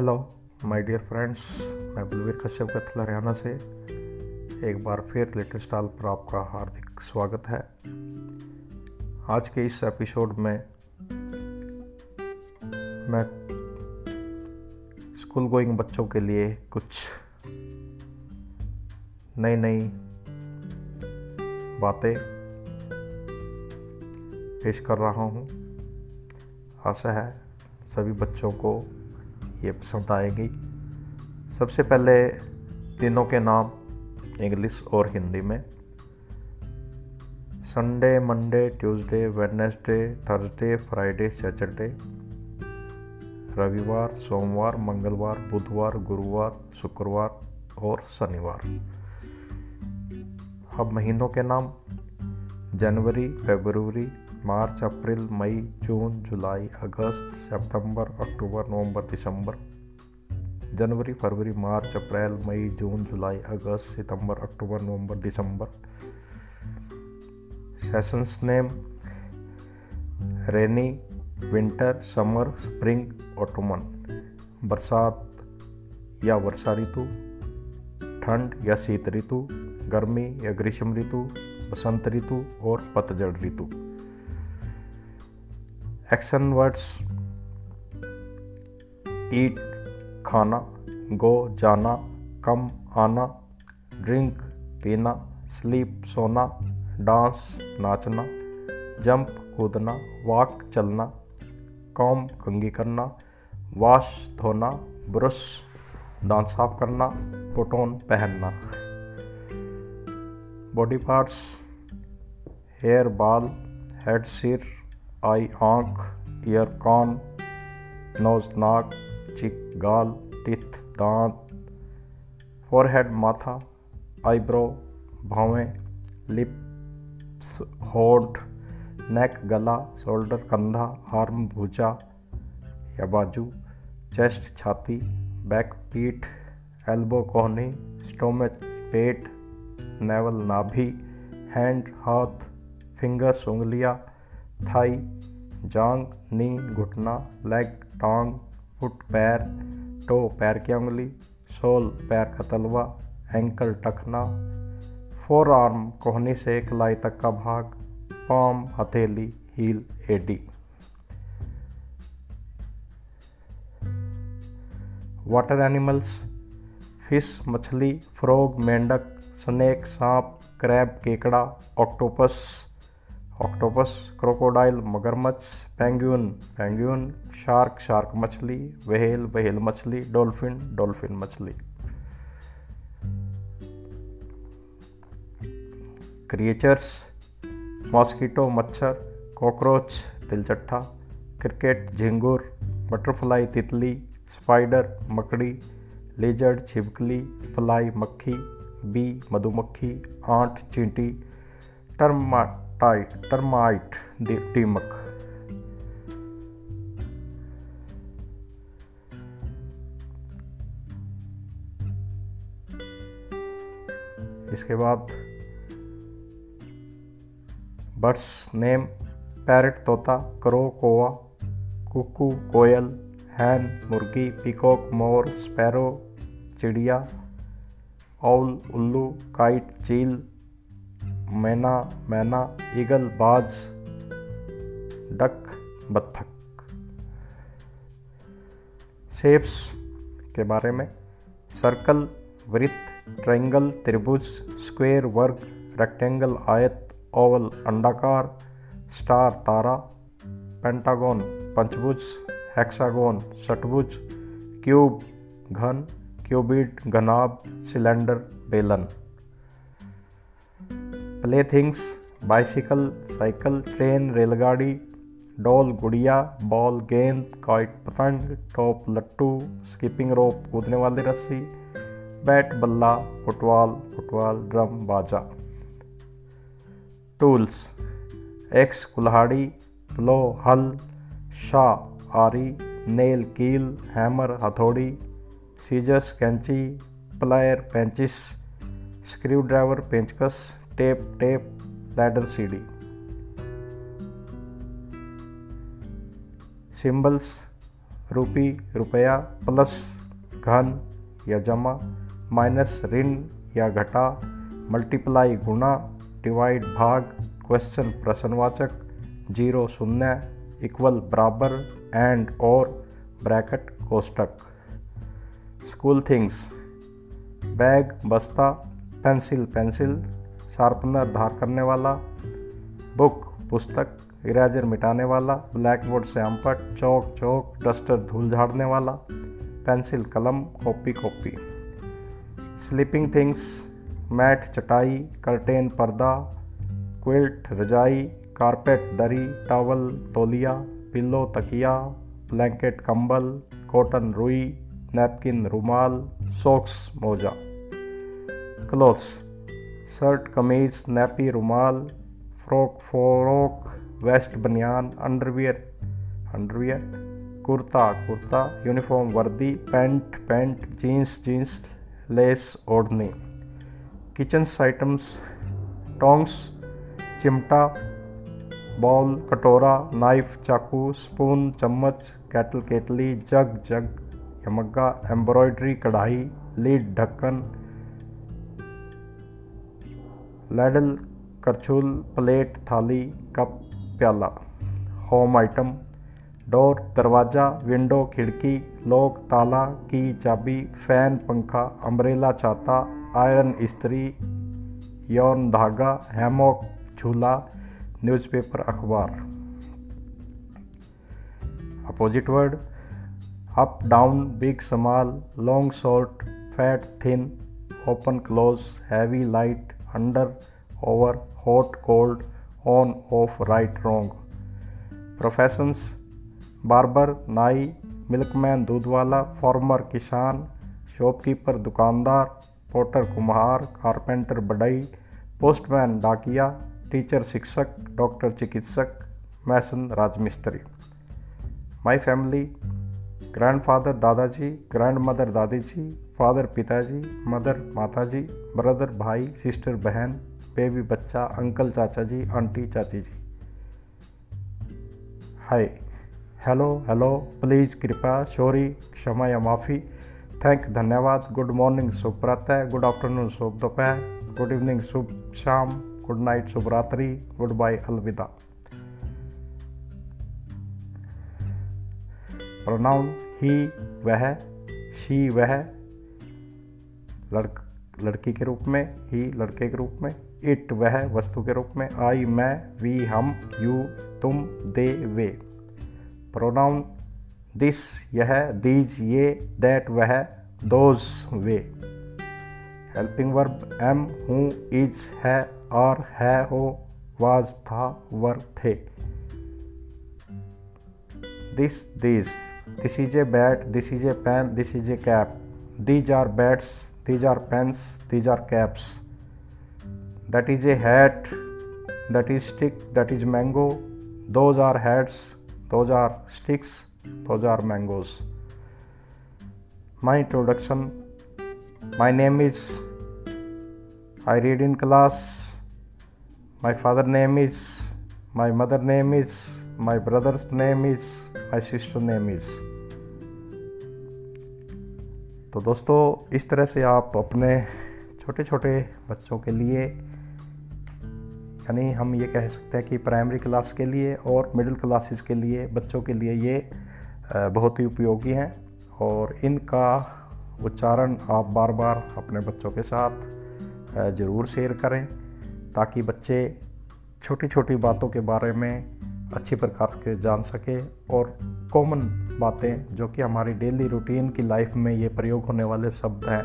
Hello my dear friends मैं बलवीर कश्यप कथल हरियाणा से एक बार फिर लेटेस्ट स्टाल पर आपका हार्दिक स्वागत है। आज के इस एपिसोड में मैं स्कूल गोइंग बच्चों के लिए कुछ नई नई बातें पेश कर रहा हूँ। आशा है सभी बच्चों को ये पसंद आएगी। सबसे पहले तीनों के नाम इंग्लिश और हिंदी में। Sunday Monday Tuesday Wednesday Thursday Friday Saturday रविवार, सोमवार, मंगलवार, बुधवार, गुरुवार, शुक्रवार और शनिवार। अब महीनों के नाम। जनवरी, फरवरी मार्च, अप्रैल, मई, जून, जुलाई, अगस्त, सितंबर, अक्टूबर, नवंबर, दिसंबर, जनवरी, फरवरी, मार्च, अप्रैल, मई, जून, जुलाई, अगस्त, सितंबर, अक्टूबर, नवंबर, दिसंबर। Seasons name rainy winter summer spring autumn बरसात या वर्षा ऋतु, ठंड या शीत ऋतु, गर्मी या ग्रीष्म ऋतु, बसंत ऋतु और पतझड़ ऋतु। एक्शन वर्ड्स ईट खाना गो जाना कम आना ड्रिंक पीना स्लीप सोना डांस नाचना जंप कूदना वॉक चलना कॉम कंगी करना वॉश धोना ब्रश दांत साफ़ करना पोटोन पहनना बॉडी पार्ट्स हेयर बाल हेड सिर आई आँख, ईयर कान, नोज़ नाक, चिक गाल, टिथ दांत, फोरहेड माथा, आईब्रो, भावें, लिप्स, होठ, नेक गला, शोल्डर कंधा, आर्म भूजा, या बाजू, चेस्ट छाती, बैक पीठ, एल्बो कोहनी, स्टोमच पेट, नेवल नाभि, हैंड, हाथ, फिंगर्स, उंगलियाँ, थाई जांग नी घुटना, लेग, टांग, फुट, पैर, टो, पैर की उंगली, सोल, पैर का तलवा, एंकल टखना फोर आर्म कोहनी से कलाई तक का भाग, पाम, हथेली, हील, एडी। वाटर एनिमल्स, फ़िश, मछली, फ्रॉग, मेंढक, स्नेक, सांप, क्रैब, केकड़ा, ऑक्टोपस ऑक्टोपस, क्रोकोडाइल, मगरमच्छ पेंगुइन पेंगुइन शार्क शार्क मछली, वहेल वहेल मछली, डॉल्फिन डॉल्फिन मछली। क्रिएचर्स, मॉस्किटो, मच्छर, कॉकरोच, तिलचट्टा, क्रिकेट, झिंगुर, बटरफ्लाई, तितली, स्पाइडर, मकड़ी, लेजर्ड, छिपकली, फ्लाई, मक्खी, बी, मधुमक्खी, आंट, चींटी, टर्मा टाइट टर्माइट टीमक इसके बाद बर्ड्स नेम पैरट तोता, करो कोवा कुकू कोयल, हैन मुर्गी, पिकॉक मोर, स्पैरो, चिड़िया ओल उल्लू, काइट, चील मैना मैना, ईगल, बाज, डक, बत्थक। शेप्स के बारे में। सर्कल, वृत्त, ट्रायंगल, त्रिभुज, स्क्वायर, वर्ग, रेक्टेंगल, आयत, ओवल, अंडाकार, स्टार, तारा, पेंटागोन, पंचभुज, हेक्सागोन, षटभुज, क्यूब, घन क्यूबिड घनाब सिलेंडर, बेलन। Play things, bicycle, cycle, train, रेलगाड़ी, डॉल, गुड़िया, बॉल, गेंद, काइट, पतंग, टॉप, लट्टू, स्कीपिंग रोप, कूदने वाली रस्सी, बैट, बल्ला, फुटबॉल फुटबॉल, ड्रम, बाजा। टूल्स, एक्स, कुल्हाड़ी प्लो हल शाह आरी, नेल, कील, हैमर, हथौड़ी सीजस कैंची, प्लायर, पेंचिस, स्क्रू ड्राइवर, पेंचकस टेप टेप लैडर सीडी सिंबल्स रूपी रुपया प्लस घन या जमा माइनस ऋण या घटा मल्टीप्लाई गुणा डिवाइड भाग क्वेश्चन प्रश्नवाचक ज़ीरो शून्य इक्वल बराबर एंड और ब्रैकेट कोष्टक स्कूल थिंग्स बैग बस्ता पेंसिल पेंसिल शार्पनर धार करने वाला, बुक, पुस्तक, इरेजर मिटाने वाला ब्लैक बोर्ड से अम्पट चौक चौक, डस्टर धूल झाड़ने वाला, पेंसिल, कलम, copy copy. Sleeping things, mat, चटाई, कर्टेन, पर्दा, क्विल्ट, रजाई, कारपेट, दरी, टावल, तोलिया, पिल्लो, तकिया, ब्लैंकेट, कंबल, कॉटन, रुई, नैपकिन, रुमाल, सॉक्स, मोजा। क्लोथ्स। शर्ट कमीज नैपी रुमाल फ्रॉक फ्रॉक वेस्ट बनियान underwear underwear kurta kurta uniform वर्दी pant pant jeans jeans lace ओढ़नी किचन आइटम्स टोंग्स चिमटा बॉल कटोरा नाइफ चाकू स्पून चम्मच कैटल केटली जग जग यमग्गा एम्ब्रॉयडरी कढ़ाई लीड ढक्कन लैडल, करछुल, प्लेट, थाली, कप, प्याला। होम आइटम, डोर, दरवाज़ा, विंडो, खिड़की, लॉक, ताला, की चाबी, फ़ैन, पंखा, अम्ब्रेला छाता आयरन इस्त्री, यौन धागा, हैमोक, झूला, न्यूज़पेपर, अखबार। Opposite word, up, down, big, small, long, short, fat, thin, open, close, heavy, light under over hot cold on off right wrong professions barber नाई मिल्कमैन दूध वाला फार्मर किसान शॉपकीपर दुकानदार पोटर कुम्हार कारपेंटर बढ़ई पोस्टमैन डाकिया teacher शिक्षक doctor चिकित्सक मैसन राजमिस्त्री माई फैमिली ग्रैंडफादर दादाजी ग्रैंड मदर दादी जी फादर पिताजी, मदर माताजी, ब्रदर भाई, सिस्टर बहन, बेबी बच्चा, अंकल चाचा जी आंटी चाची जी हाय, हेलो हेलो, प्लीज़ कृपया शोरी क्षमा या माफ़ी। थैंक, धन्यवाद, गुड मॉर्निंग, शुभ प्रातः गुड आफ्टरनून, शुभ दोपहर, गुड इवनिंग, शुभ शाम, गुड नाइट, शुभ रात्रि, गुड बाय, अलविदा। प्रोनाउन, ही, वह, शी, वह लड़क, लड़की के रूप में, ही लड़के के रूप में, इट वह वस्तु के रूप में, आई, मैं, वी, हम, यू, तुम, दे, वे। प्रोनाउन, दिस, यह, दीज, ये, दैट, वह, दोज, वे। हेल्पिंग वर्ब, एम, हूँ, इज़, है और है, हो, वाज, था, वर, थे। This this this is a bat, this is a pen, this is a cap. These are bats. These are pens these are caps that is a hat that is stick that is mango those are hats those are sticks those are mangoes my introduction my name is i read in class my father name is my mother name is my brother's name is my sister name is तो दोस्तों, इस तरह से आप अपने छोटे छोटे बच्चों के लिए, यानी हम ये कह सकते हैं कि प्राइमरी क्लास के लिए और मिडिल क्लासेस के लिए, बच्चों के लिए ये बहुत ही उपयोगी हैं और इनका उच्चारण आप बार बार अपने बच्चों के साथ ज़रूर शेयर करें ताकि बच्चे छोटी छोटी बातों के बारे में अच्छी प्रकार के जान सके और कॉमन बातें जो कि हमारी डेली रूटीन की लाइफ में ये प्रयोग होने वाले शब्द हैं,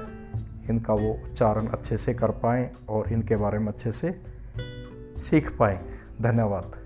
इनका वो उच्चारण अच्छे से कर पाएँ और इनके बारे में अच्छे से सीख पाएँ। धन्यवाद।